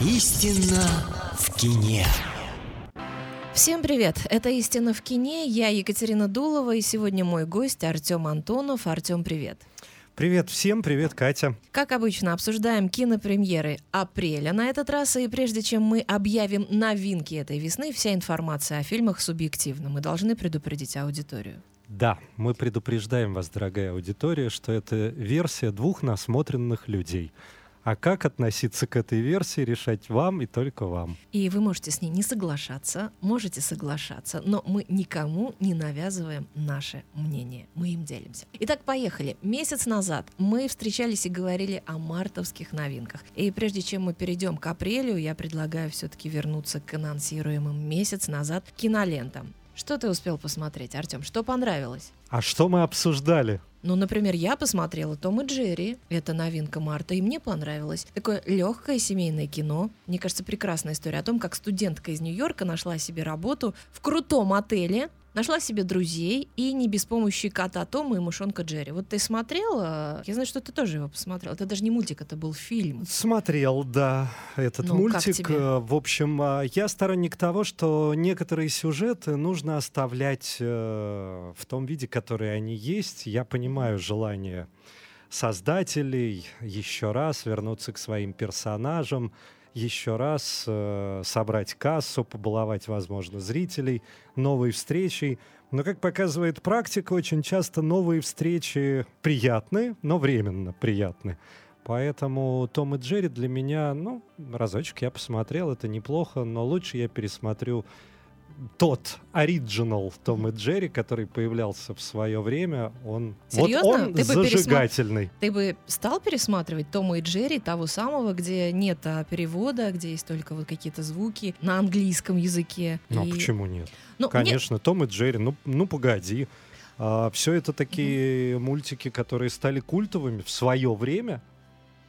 Истина в кине. Всем привет! Это «Истина в кине». Я Екатерина Дулова, и сегодня мой гость Артем Антонов. Артем, привет! Привет всем, привет, Катя. Как обычно, обсуждаем кинопремьеры апреля на этот раз, и прежде чем мы объявим новинки этой весны, вся информация о фильмах субъективна. Мы должны предупредить аудиторию. Да, мы предупреждаем вас, дорогая аудитория, что это версия двух насмотренных людей — а как относиться к этой версии, решать вам и только вам. И вы можете с ней не соглашаться, можете соглашаться, но мы никому не навязываем наше мнение. Мы им делимся. Итак, поехали. Месяц назад мы встречались и говорили о мартовских новинках. И прежде чем мы перейдем к апрелю, я предлагаю все-таки вернуться к анонсируемым месяц назад кинолентам. Что ты успел посмотреть, Артем? Что понравилось? А что мы обсуждали? Ну, например, я посмотрела Том и Джерри. Это новинка марта, и мне понравилось. Такое легкое семейное кино. Мне кажется, прекрасная история о том, как студентка из Нью-Йорка нашла себе работу в крутом отеле, Нашла себе друзей и не без помощи кота Тома и мышонка Джерри. Вот ты смотрела? Я знаю, что ты тоже его посмотрел. Это даже не мультик, это был фильм. Смотрел, да, этот ну, мультик. Э, в общем, а, я сторонник того, что некоторые сюжеты нужно оставлять э, в том виде, который они есть. Я понимаю желание создателей еще раз вернуться к своим персонажам, еще раз э, собрать кассу, побаловать, возможно, зрителей, новые встречи. Но, как показывает практика, очень часто новые встречи приятны, но временно приятны. Поэтому Том и Джерри для меня, ну, разочек я посмотрел, это неплохо, но лучше я пересмотрю тот оригинал Том и Джерри, который появлялся в свое время, он Серьезно? вот он ты зажигательный. Пересма... Ты бы стал пересматривать Тома и Джерри того самого, где нет а, перевода, где есть только вот какие-то звуки на английском языке. Ну и... почему нет? Ну, Конечно, мне... Том и Джерри. Ну, ну погоди. А, все это такие mm-hmm. мультики, которые стали культовыми в свое время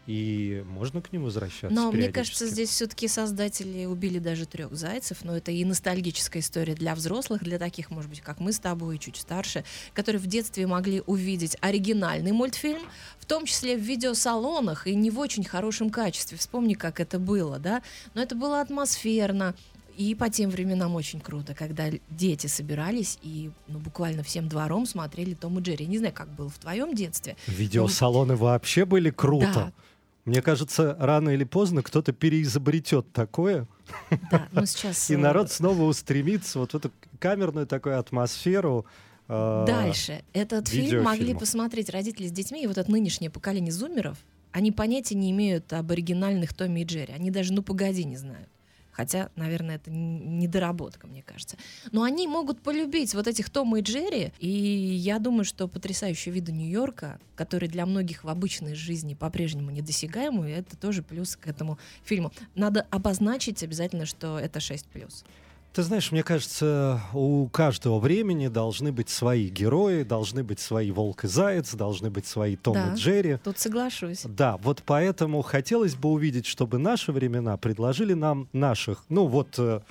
и можно к ним возвращаться. Но мне кажется, здесь все-таки создатели убили даже трех зайцев, но это и ностальгическая история для взрослых, для таких, может быть, как мы с тобой, чуть старше, которые в детстве могли увидеть оригинальный мультфильм, в том числе в видеосалонах и не в очень хорошем качестве. Вспомни, как это было, да? Но это было атмосферно. И по тем временам очень круто, когда дети собирались и ну, буквально всем двором смотрели Том и Джерри. Не знаю, как было в твоем детстве. Видеосалоны но... вообще были круто. Да, мне кажется, рано или поздно кто-то переизобретет такое. Да, но сейчас... И э, народ снова устремится вот в эту камерную такую атмосферу. Э, Дальше. Этот фильм могли посмотреть родители с детьми, и вот это нынешнее поколение зумеров, они понятия не имеют об оригинальных Томми и Джерри. Они даже «ну погоди» не знают. Хотя, наверное, это недоработка, мне кажется. Но они могут полюбить вот этих Тома и Джерри. И я думаю, что потрясающие виды Нью-Йорка, которые для многих в обычной жизни по-прежнему недосягаемы, это тоже плюс к этому фильму. Надо обозначить обязательно, что это 6+. Ты знаешь, мне кажется, у каждого времени должны быть свои герои, должны быть свои волк и заяц, должны быть свои Том да, и Джерри. Тут соглашусь. Да, вот поэтому хотелось бы увидеть, чтобы наши времена предложили нам наших, ну вот э,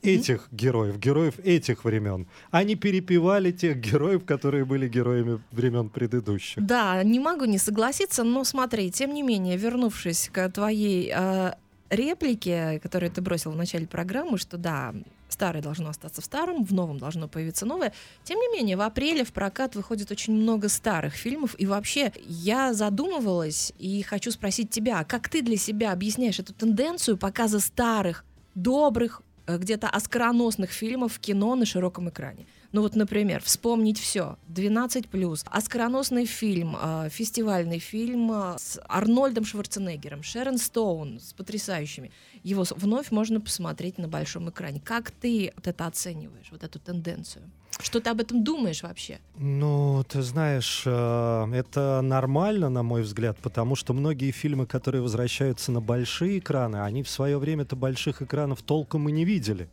этих mm-hmm. героев, героев этих времен. Они перепевали тех героев, которые были героями времен предыдущих. Да, не могу не согласиться, но смотри, тем не менее, вернувшись к твоей э, реплике, которую ты бросил в начале программы, что да, старое должно остаться в старом, в новом должно появиться новое. Тем не менее, в апреле в прокат выходит очень много старых фильмов, и вообще я задумывалась и хочу спросить тебя, как ты для себя объясняешь эту тенденцию показа старых, добрых, э, где-то оскароносных фильмов в кино на широком экране? Ну вот, например, вспомнить все. 12 плюс. Оскароносный фильм, э, фестивальный фильм э, с Арнольдом Шварценеггером, Шерон Стоун с потрясающими. Его вновь можно посмотреть на большом экране. Как ты вот это оцениваешь, вот эту тенденцию? Что ты об этом думаешь вообще? Ну, ты знаешь, э, это нормально, на мой взгляд, потому что многие фильмы, которые возвращаются на большие экраны, они в свое время-то больших экранов толком и не видели.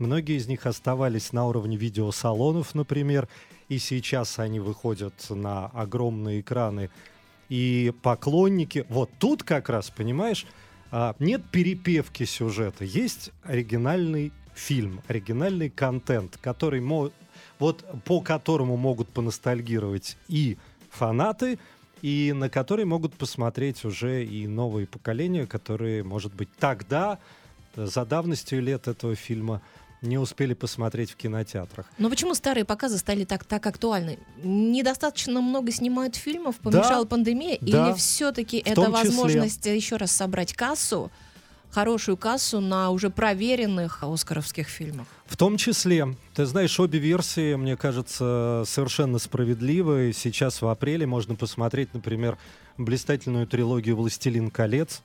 Многие из них оставались на уровне видеосалонов, например, и сейчас они выходят на огромные экраны. И поклонники, вот тут как раз, понимаешь, а, нет перепевки сюжета, есть оригинальный фильм, оригинальный контент, который вот по которому могут поностальгировать и фанаты, и на который могут посмотреть уже и новые поколения, которые, может быть, тогда, за давностью лет этого фильма, не успели посмотреть в кинотеатрах. Но почему старые показы стали так, так актуальны? Недостаточно много снимают фильмов, помешала да, пандемия, да, или все-таки это возможность числе. еще раз собрать кассу? хорошую кассу на уже проверенных оскаровских фильмах. В том числе, ты знаешь, обе версии, мне кажется, совершенно справедливы. Сейчас в апреле можно посмотреть, например, блистательную трилогию «Властелин колец»,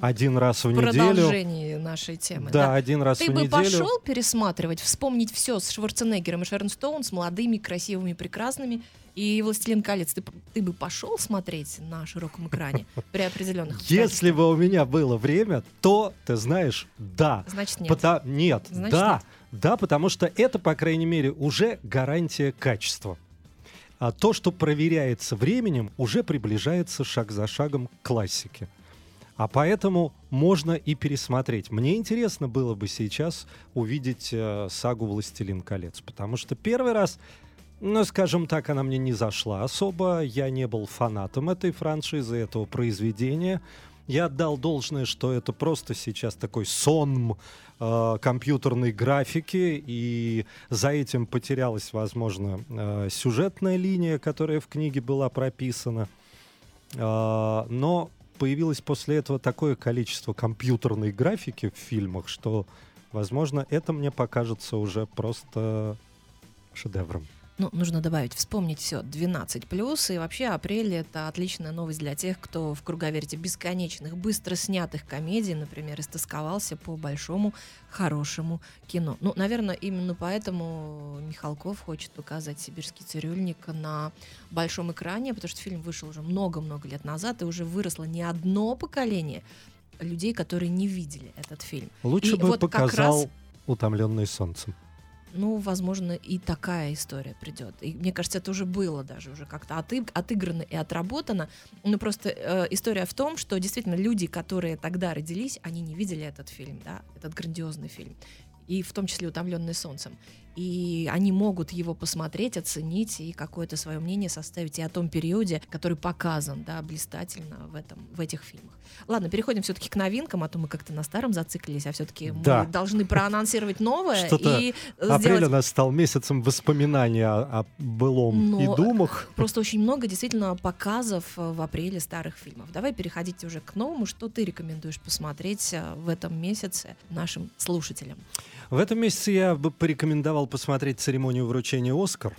один раз в, неделю. Продолжение нашей темы. Да, да. один раз Ты в неделю. Ты бы пошел пересматривать, вспомнить все с Шварценеггером и Шерон Стоун, с молодыми, красивыми, прекрасными и «Властелин колец» ты, ты бы пошел смотреть на широком экране при определенных Если бы у меня было время, то, ты знаешь, да. Значит, нет. Пота- нет, Значит, да. Нет. Да, потому что это, по крайней мере, уже гарантия качества. А то, что проверяется временем, уже приближается шаг за шагом к классике. А поэтому можно и пересмотреть. Мне интересно было бы сейчас увидеть э, сагу «Властелин колец», потому что первый раз ну, скажем так, она мне не зашла особо. Я не был фанатом этой франшизы, этого произведения. Я отдал должное, что это просто сейчас такой сон э, компьютерной графики, и за этим потерялась, возможно, э, сюжетная линия, которая в книге была прописана. Э, но появилось после этого такое количество компьютерной графики в фильмах, что, возможно, это мне покажется уже просто шедевром ну, нужно добавить, вспомнить все 12 плюс. И вообще апрель это отличная новость для тех, кто в круговерте бесконечных, быстро снятых комедий, например, истосковался по большому, хорошему кино. Ну, наверное, именно поэтому Михалков хочет показать сибирский цирюльник на большом экране, потому что фильм вышел уже много-много лет назад, и уже выросло не одно поколение людей, которые не видели этот фильм. Лучше и бы вот показал раз... утомленный солнцем ну, возможно, и такая история придет. И мне кажется, это уже было даже уже как-то оты, отыграно и отработано. Ну, просто э, история в том, что действительно люди, которые тогда родились, они не видели этот фильм, да, этот грандиозный фильм. И в том числе «Утомленный солнцем» и они могут его посмотреть, оценить и какое-то свое мнение составить и о том периоде, который показан, да, блистательно в этом, в этих фильмах. Ладно, переходим все-таки к новинкам, а то мы как-то на старом зациклились, а все-таки да. мы должны проанонсировать новое Что-то и апрель сделать... у нас стал месяцем воспоминания о, о былом Но и думах. Просто очень много действительно показов в апреле старых фильмов. Давай переходить уже к новому. Что ты рекомендуешь посмотреть э, в этом месяце нашим слушателям? В этом месяце я бы порекомендовал посмотреть церемонию вручения «Оскар».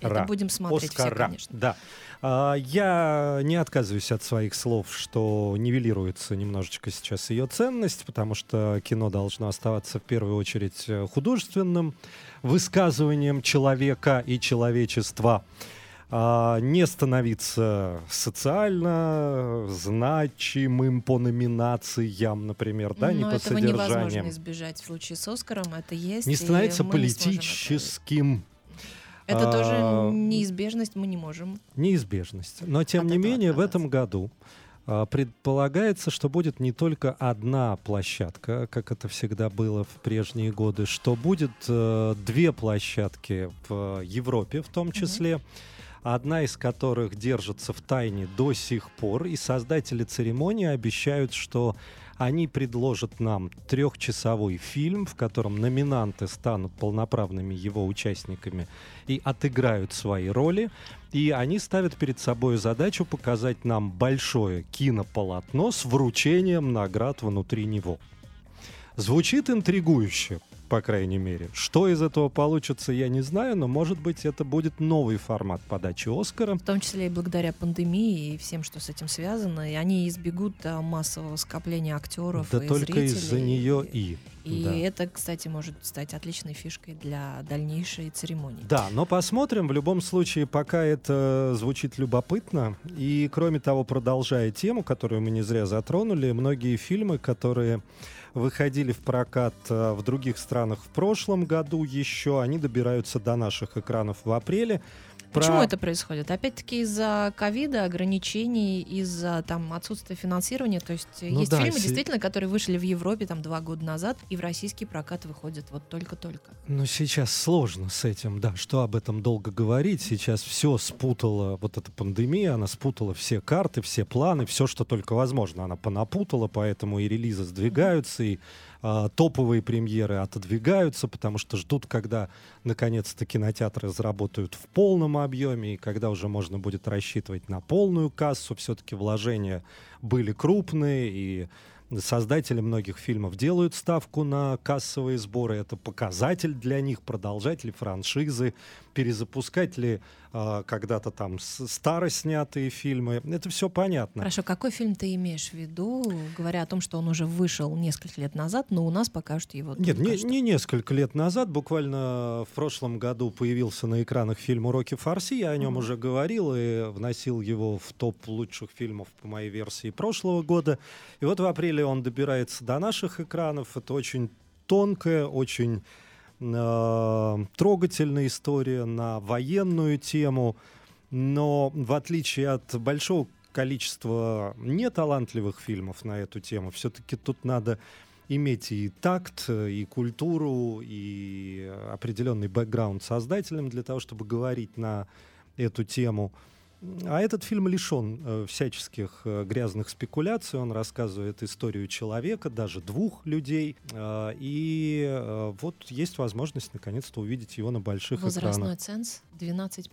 Это Ра. будем смотреть Оскара. все, конечно. Да. А, я не отказываюсь от своих слов, что нивелируется немножечко сейчас ее ценность, потому что кино должно оставаться в первую очередь художественным высказыванием человека и человечества не становиться социально значимым по номинациям, например, да, Но не по этого содержаниям. невозможно избежать в случае с Оскаром, это есть. Не становиться политическим. Это а, тоже неизбежность, мы не можем. Неизбежность. Но тем не менее, в этом году а, предполагается, что будет не только одна площадка, как это всегда было в прежние годы, что будет э, две площадки в Европе в том числе. Mm-hmm одна из которых держится в тайне до сих пор, и создатели церемонии обещают, что они предложат нам трехчасовой фильм, в котором номинанты станут полноправными его участниками и отыграют свои роли. И они ставят перед собой задачу показать нам большое кинополотно с вручением наград внутри него. Звучит интригующе, по крайней мере. Что из этого получится, я не знаю, но, может быть, это будет новый формат подачи Оскара. В том числе и благодаря пандемии и всем, что с этим связано. И они избегут а, массового скопления актеров да и только из-за нее и. И да. это, кстати, может стать отличной фишкой для дальнейшей церемонии. Да, но посмотрим. В любом случае, пока это звучит любопытно. И, кроме того, продолжая тему, которую мы не зря затронули, многие фильмы, которые выходили в прокат э, в других странах в прошлом году еще. Они добираются до наших экранов в апреле. Про... Почему это происходит? Опять-таки из-за ковида, ограничений, из-за там отсутствия финансирования. То есть ну есть да, фильмы, си... действительно, которые вышли в Европе там два года назад, и в российский прокат выходят вот только-только. Ну сейчас сложно с этим, да, что об этом долго говорить. Сейчас все спутала, вот эта пандемия, она спутала все карты, все планы, все, что только возможно. Она понапутала, поэтому и релизы сдвигаются, и а, топовые премьеры отодвигаются, потому что ждут, когда наконец-то кинотеатры заработают в полном объеме, и когда уже можно будет рассчитывать на полную кассу. Все-таки вложения были крупные, и создатели многих фильмов делают ставку на кассовые сборы. Это показатель для них, продолжатели франшизы, перезапускать ли э, когда-то там старо снятые фильмы. Это все понятно. Хорошо, какой фильм ты имеешь в виду, говоря о том, что он уже вышел несколько лет назад, но у нас пока что его... Нет, не, что... не несколько лет назад, буквально в прошлом году появился на экранах фильм «Уроки фарси», я о нем mm-hmm. уже говорил и вносил его в топ лучших фильмов по моей версии прошлого года. И вот в апреле он добирается до наших экранов. Это очень тонкая, очень э, трогательная история на военную тему, но в отличие от большого количества неталантливых фильмов на эту тему, все-таки тут надо иметь и такт, и культуру, и определенный бэкграунд создателям для того, чтобы говорить на эту тему. А этот фильм лишен э, всяческих э, грязных спекуляций. Он рассказывает историю человека, даже двух людей. Э, и э, вот есть возможность наконец-то увидеть его на больших Возрастной экранах. Возрастной ценз 12+.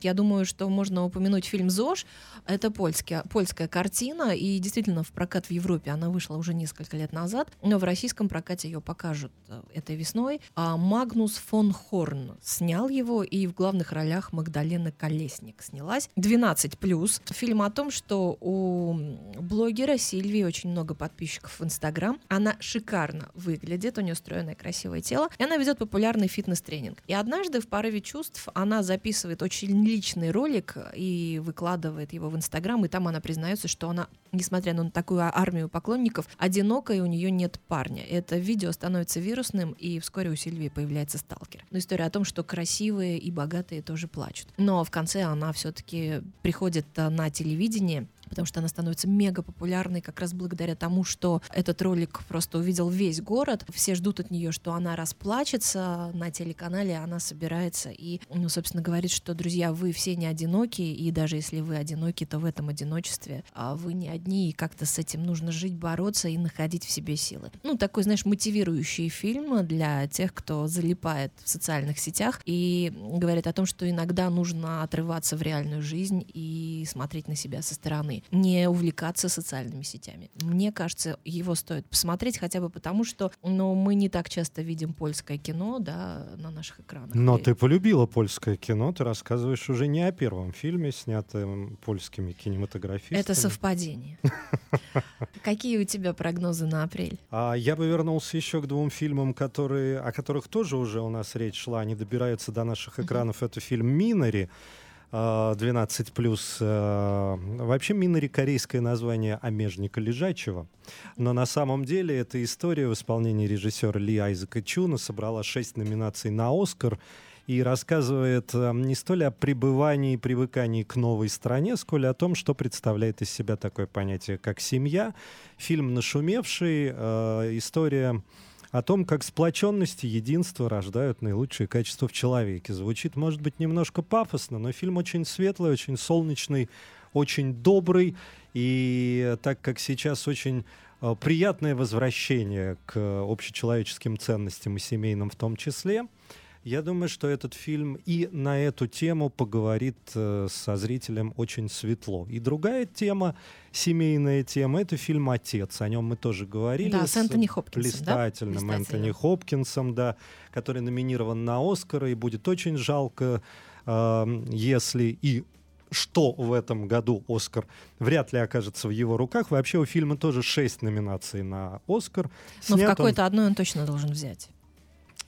Я думаю, что можно упомянуть фильм «ЗОЖ». Это польская, польская картина, и действительно в прокат в Европе она вышла уже несколько лет назад, но в российском прокате ее покажут э, этой весной. А Магнус фон Хорн снял его, и в главных ролях Магдалена Колесник снялась. 12+. Фильм о том, что у блогера Сильвии очень много подписчиков в Инстаграм. Она шикарно выглядит, у нее стройное красивое тело, и она ведет популярный фитнес-тренинг. И однажды в порыве чувств она записывает очень личный ролик и выкладывает его в Инстаграм, и там она признается, что она, несмотря на такую армию поклонников, одинока и у нее нет парня. Это видео становится вирусным, и вскоре у Сильвии появляется сталкер. Но история о том, что красивые и богатые тоже плачут. Но в конце она все-таки приходит э, на телевидение потому что она становится мега популярной как раз благодаря тому, что этот ролик просто увидел весь город. Все ждут от нее, что она расплачется на телеканале, она собирается и, ну, собственно, говорит, что, друзья, вы все не одиноки, и даже если вы одиноки, то в этом одиночестве а вы не одни, и как-то с этим нужно жить, бороться и находить в себе силы. Ну, такой, знаешь, мотивирующий фильм для тех, кто залипает в социальных сетях и говорит о том, что иногда нужно отрываться в реальную жизнь и смотреть на себя со стороны не увлекаться социальными сетями. Мне кажется, его стоит посмотреть хотя бы потому, что ну, мы не так часто видим польское кино да, на наших экранах. Но и... ты полюбила польское кино, ты рассказываешь уже не о первом фильме, снятом польскими кинематографистами. Это совпадение. Какие у тебя прогнозы на апрель? А, я бы вернулся еще к двум фильмам, которые, о которых тоже уже у нас речь шла. Они добираются до наших экранов. Это фильм «Минари», 12 плюс. Э, вообще Минари корейское название омежника лежачего. Но на самом деле эта история в исполнении режиссера Ли Айзека Чуна собрала 6 номинаций на Оскар и рассказывает э, не столь о пребывании и привыкании к новой стране, сколь о том, что представляет из себя такое понятие, как семья. Фильм нашумевший, э, история о том, как сплоченность и единство рождают наилучшие качества в человеке. Звучит, может быть, немножко пафосно, но фильм очень светлый, очень солнечный, очень добрый. И так как сейчас очень э, приятное возвращение к общечеловеческим ценностям и семейным в том числе, я думаю, что этот фильм и на эту тему поговорит э, со зрителем очень светло. И другая тема, семейная тема, это фильм «Отец». О нем мы тоже говорили. Да, с Энтони Хопкинсом. Блистательным да? Энтони Хопкинсом, да, который номинирован на «Оскар», и будет очень жалко, э, если и что в этом году Оскар вряд ли окажется в его руках. Вообще у фильма тоже шесть номинаций на Оскар. Но Снят в какой-то он... одной он точно должен взять.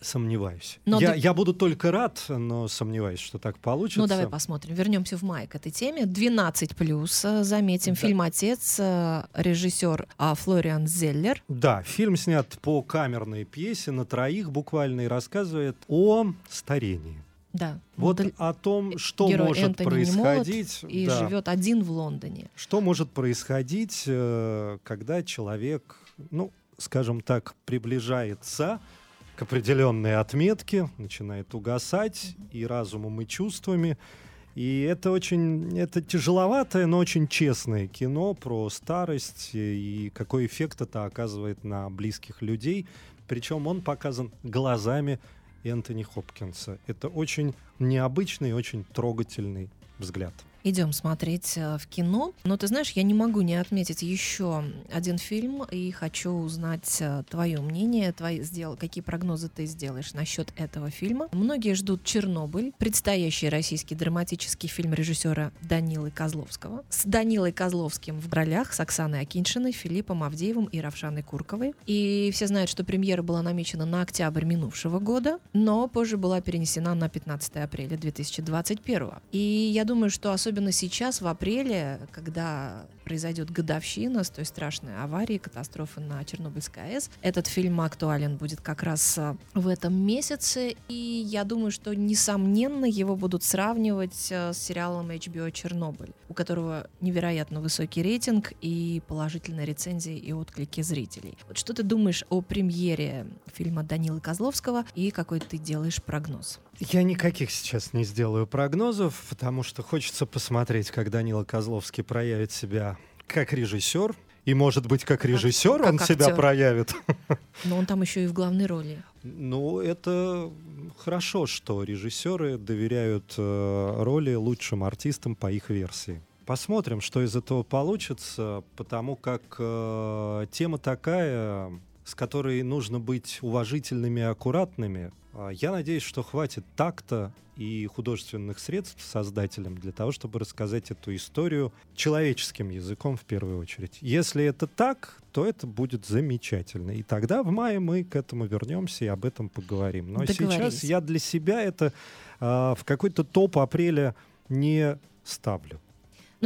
Сомневаюсь. Но я, ты... я буду только рад, но сомневаюсь, что так получится. Ну, давай посмотрим. Вернемся в май к этой теме. 12 плюс. Заметим, да. фильм Отец, э, режиссер а, Флориан Зеллер. Да, фильм снят по камерной пьесе на троих буквально и рассказывает о старении. Да. Вот Модель... о том, что Герой может Энтони происходить. и да. живет один в Лондоне. Что может происходить, э, когда человек, ну, скажем так, приближается к определенной отметке, начинает угасать и разумом, и чувствами. И это очень, это тяжеловатое, но очень честное кино про старость и какой эффект это оказывает на близких людей. Причем он показан глазами Энтони Хопкинса. Это очень необычный, очень трогательный взгляд идем смотреть э, в кино. Но ты знаешь, я не могу не отметить еще один фильм и хочу узнать э, твое мнение, твои, сделал, какие прогнозы ты сделаешь насчет этого фильма. Многие ждут «Чернобыль», предстоящий российский драматический фильм режиссера Данилы Козловского. С Данилой Козловским в ролях, с Оксаной Акиншиной, Филиппом Авдеевым и Равшаной Курковой. И все знают, что премьера была намечена на октябрь минувшего года, но позже была перенесена на 15 апреля 2021. И я думаю, что особенно особенно сейчас, в апреле, когда произойдет годовщина с той страшной аварии, катастрофы на Чернобыльской АЭС, этот фильм актуален будет как раз а, в этом месяце, и я думаю, что, несомненно, его будут сравнивать а, с сериалом HBO «Чернобыль», у которого невероятно высокий рейтинг и положительные рецензии и отклики зрителей. Вот что ты думаешь о премьере фильма Данилы Козловского и какой ты делаешь прогноз? Я никаких сейчас не сделаю прогнозов, потому что хочется посмотреть, как Данила Козловский проявит себя как режиссер. И, может быть, как режиссер как, он как себя проявит. Но он там еще и в главной роли. Ну, это хорошо, что режиссеры доверяют э, роли лучшим артистам по их версии. Посмотрим, что из этого получится, потому как э, тема такая, с которой нужно быть уважительными и аккуратными. А, я надеюсь, что хватит такта и художественных средств создателям для того, чтобы рассказать эту историю человеческим языком в первую очередь. Если это так, то это будет замечательно. И тогда в мае мы к этому вернемся и об этом поговорим. Но сейчас я для себя это э, в какой-то топ апреля не ставлю.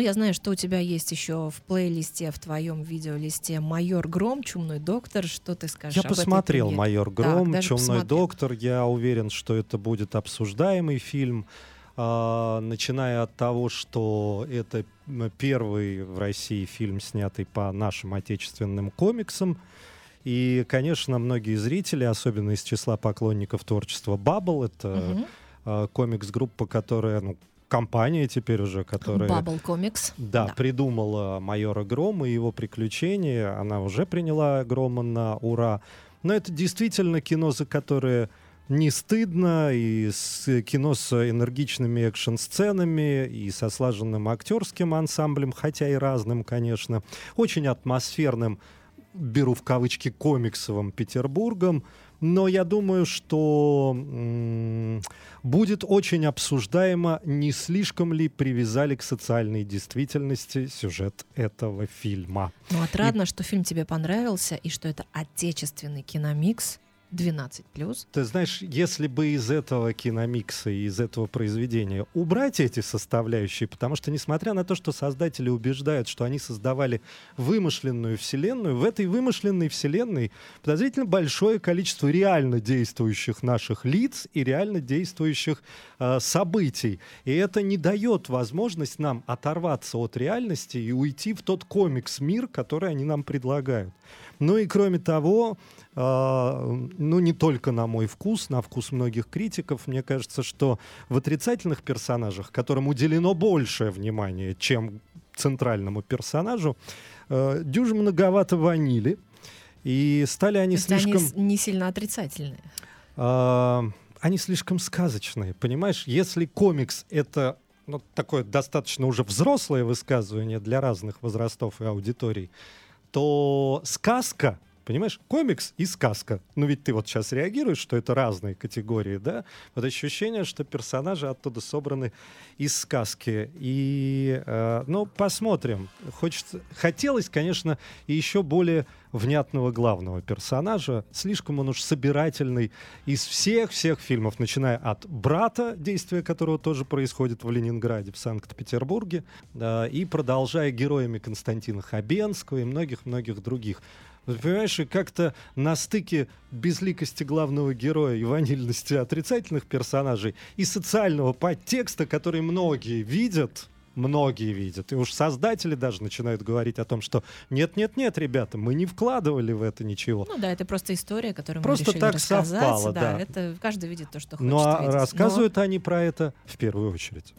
Ну, я знаю, что у тебя есть еще в плейлисте, в твоем видеолисте «Майор Гром», «Чумной доктор». Что ты скажешь Я посмотрел «Майор Гром», так, «Чумной посмотрел. доктор». Я уверен, что это будет обсуждаемый фильм. А, начиная от того, что это первый в России фильм, снятый по нашим отечественным комиксам. И, конечно, многие зрители, особенно из числа поклонников творчества Bubble, это угу. комикс-группа, которая, ну, компания теперь уже, которая... Bubble Comics. Да, да, придумала майора Грома и его приключения. Она уже приняла Грома на ура. Но это действительно кино, за которое не стыдно, и с, кино с энергичными экшн-сценами, и со слаженным актерским ансамблем, хотя и разным, конечно. Очень атмосферным, беру в кавычки, комиксовым Петербургом. Но я думаю, что будет очень обсуждаемо, не слишком ли привязали к социальной действительности сюжет этого фильма. Ну, отрадно, и... что фильм тебе понравился, и что это отечественный киномикс, 12 плюс. Ты знаешь, если бы из этого киномикса и из этого произведения убрать эти составляющие, потому что, несмотря на то, что создатели убеждают, что они создавали вымышленную вселенную, в этой вымышленной вселенной подозрительно большое количество реально действующих наших лиц и реально действующих э, событий. И это не дает возможность нам оторваться от реальности и уйти в тот комикс-мир, который они нам предлагают. Ну и кроме того, а, ну, не только на мой вкус, на вкус многих критиков, мне кажется, что в отрицательных персонажах, которым уделено большее внимание, чем центральному персонажу, э, дюж многовато ванили, и стали они То слишком... Они не сильно отрицательные. Э, они слишком сказочные, понимаешь? Если комикс — это ну, такое достаточно уже взрослое высказывание для разных возрастов и аудиторий, то сказка Понимаешь, комикс и сказка. Ну ведь ты вот сейчас реагируешь, что это разные категории, да? Вот ощущение, что персонажи оттуда собраны из сказки. И, э, ну, посмотрим. Хочется, хотелось, конечно, еще более внятного главного персонажа. Слишком он уж собирательный из всех-всех фильмов, начиная от «Брата», действие которого тоже происходит в Ленинграде, в Санкт-Петербурге, да, и продолжая героями Константина Хабенского и многих-многих других. Понимаешь, и как-то на стыке безликости главного героя и ванильности отрицательных персонажей и социального подтекста, который многие видят, многие видят. И уж создатели даже начинают говорить о том, что нет-нет-нет, ребята, мы не вкладывали в это ничего. Ну да, это просто история, которую просто мы решили так рассказать. совпало, да, да. Это каждый видит то, что хочет Ну а видеть. рассказывают они про это в первую очередь.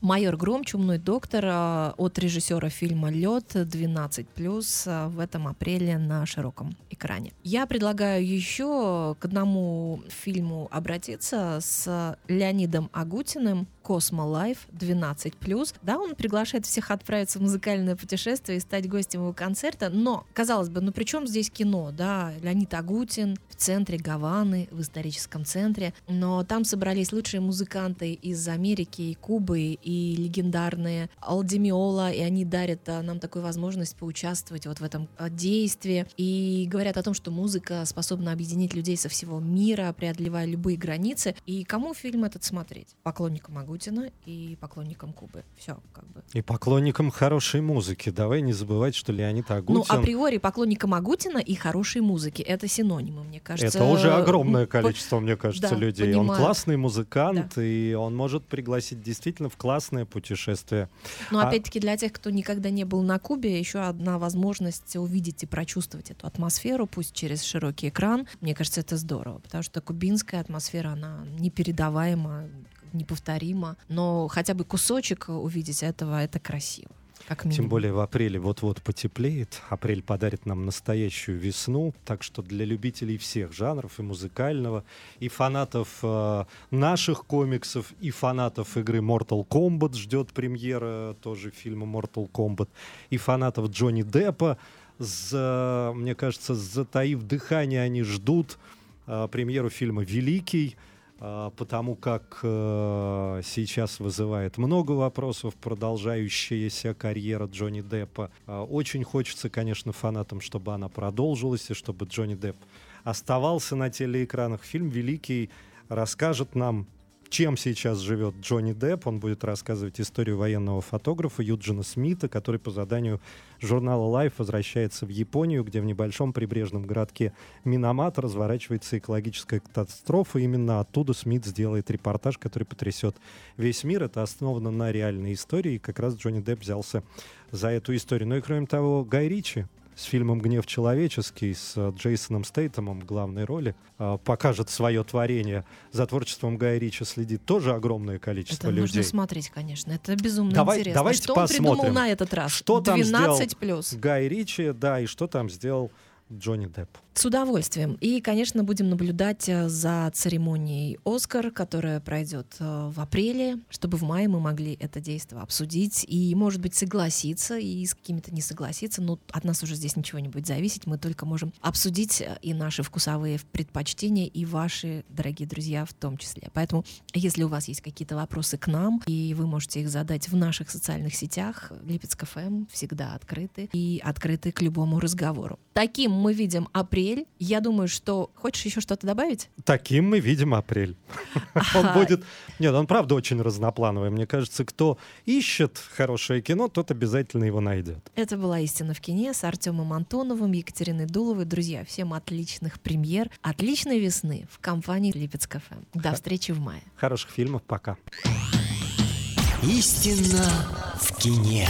Майор Гром, Чумной доктор а, от режиссера фильма Лед 12 в этом апреле на широком экране. Я предлагаю еще к одному фильму обратиться с Леонидом Агутиным Космо Лайф 12 Да, он приглашает всех отправиться в музыкальное путешествие и стать гостем его концерта. Но, казалось бы, ну при чем здесь кино? Да, Леонид Агутин в центре Гаваны, в историческом центре. Но там собрались лучшие музыканты из Америки и Кубы и легендарные Алдемиола, и они дарят а, нам такую возможность поучаствовать вот в этом а, действии. И говорят о том, что музыка способна объединить людей со всего мира, преодолевая любые границы. И кому фильм этот смотреть? Поклонникам Агутина и поклонникам Кубы. Все, как бы. И поклонникам хорошей музыки. Давай не забывать, что Леонид Агутин... Ну, априори поклонникам Агутина и хорошей музыки. Это синонимы, мне кажется. Это уже огромное количество, мне кажется, да, людей. Он понимаю. классный музыкант, да. и он может пригласить действительно в классное путешествие. Но А- опять-таки для тех, кто никогда не был на Кубе, еще одна возможность увидеть и прочувствовать эту атмосферу, пусть через широкий экран. Мне кажется, это здорово, потому что кубинская атмосфера, она непередаваема, неповторима. Но хотя бы кусочек увидеть этого, это красиво. Как минимум. Тем более в апреле вот-вот потеплеет. Апрель подарит нам настоящую весну. Так что для любителей всех жанров, и музыкального, и фанатов э, наших комиксов, и фанатов игры Mortal Kombat ждет премьера тоже фильма Mortal Kombat, и фанатов Джонни Деппа. За, мне кажется, затаив дыхание, они ждут э, премьеру фильма «Великий», потому как э, сейчас вызывает много вопросов продолжающаяся карьера Джонни Деппа. А, очень хочется, конечно, фанатам, чтобы она продолжилась и чтобы Джонни Депп оставался на телеэкранах. Фильм «Великий» расскажет нам, чем сейчас живет Джонни Депп. Он будет рассказывать историю военного фотографа Юджина Смита, который по заданию журнала Life возвращается в Японию, где в небольшом прибрежном городке Минамат разворачивается экологическая катастрофа. Именно оттуда Смит сделает репортаж, который потрясет весь мир. Это основано на реальной истории, и как раз Джонни Депп взялся за эту историю. Ну и кроме того, Гай Ричи с фильмом «Гнев человеческий» с э, Джейсоном Стейтемом в главной роли э, покажет свое творение. За творчеством Гая Ричи следит тоже огромное количество Это людей. нужно смотреть, конечно. Это безумно Давай- интересно. давайте что он придумал посмотрим, на этот раз? что там 12 плюс. Гай Ричи, да, и что там сделал Джонни Депп. С удовольствием. И, конечно, будем наблюдать э, за церемонией «Оскар», которая пройдет э, в апреле, чтобы в мае мы могли это действие обсудить и, может быть, согласиться и с какими-то не согласиться. Но от нас уже здесь ничего не будет зависеть. Мы только можем обсудить э, и наши вкусовые предпочтения, и ваши, дорогие друзья, в том числе. Поэтому, если у вас есть какие-то вопросы к нам, и вы можете их задать в наших социальных сетях, Липецк ФМ всегда открыты и открыты к любому разговору. Таким мы видим апрель. Я думаю, что... Хочешь еще что-то добавить? Таким мы видим апрель. Он будет... Нет, он правда очень разноплановый. Мне кажется, кто ищет хорошее кино, тот обязательно его найдет. Это была «Истина в кине» с Артемом Антоновым, Екатериной Дуловой. Друзья, всем отличных премьер, отличной весны в компании Липецк ФМ. До встречи в мае. Хороших фильмов. Пока. Истина в кине.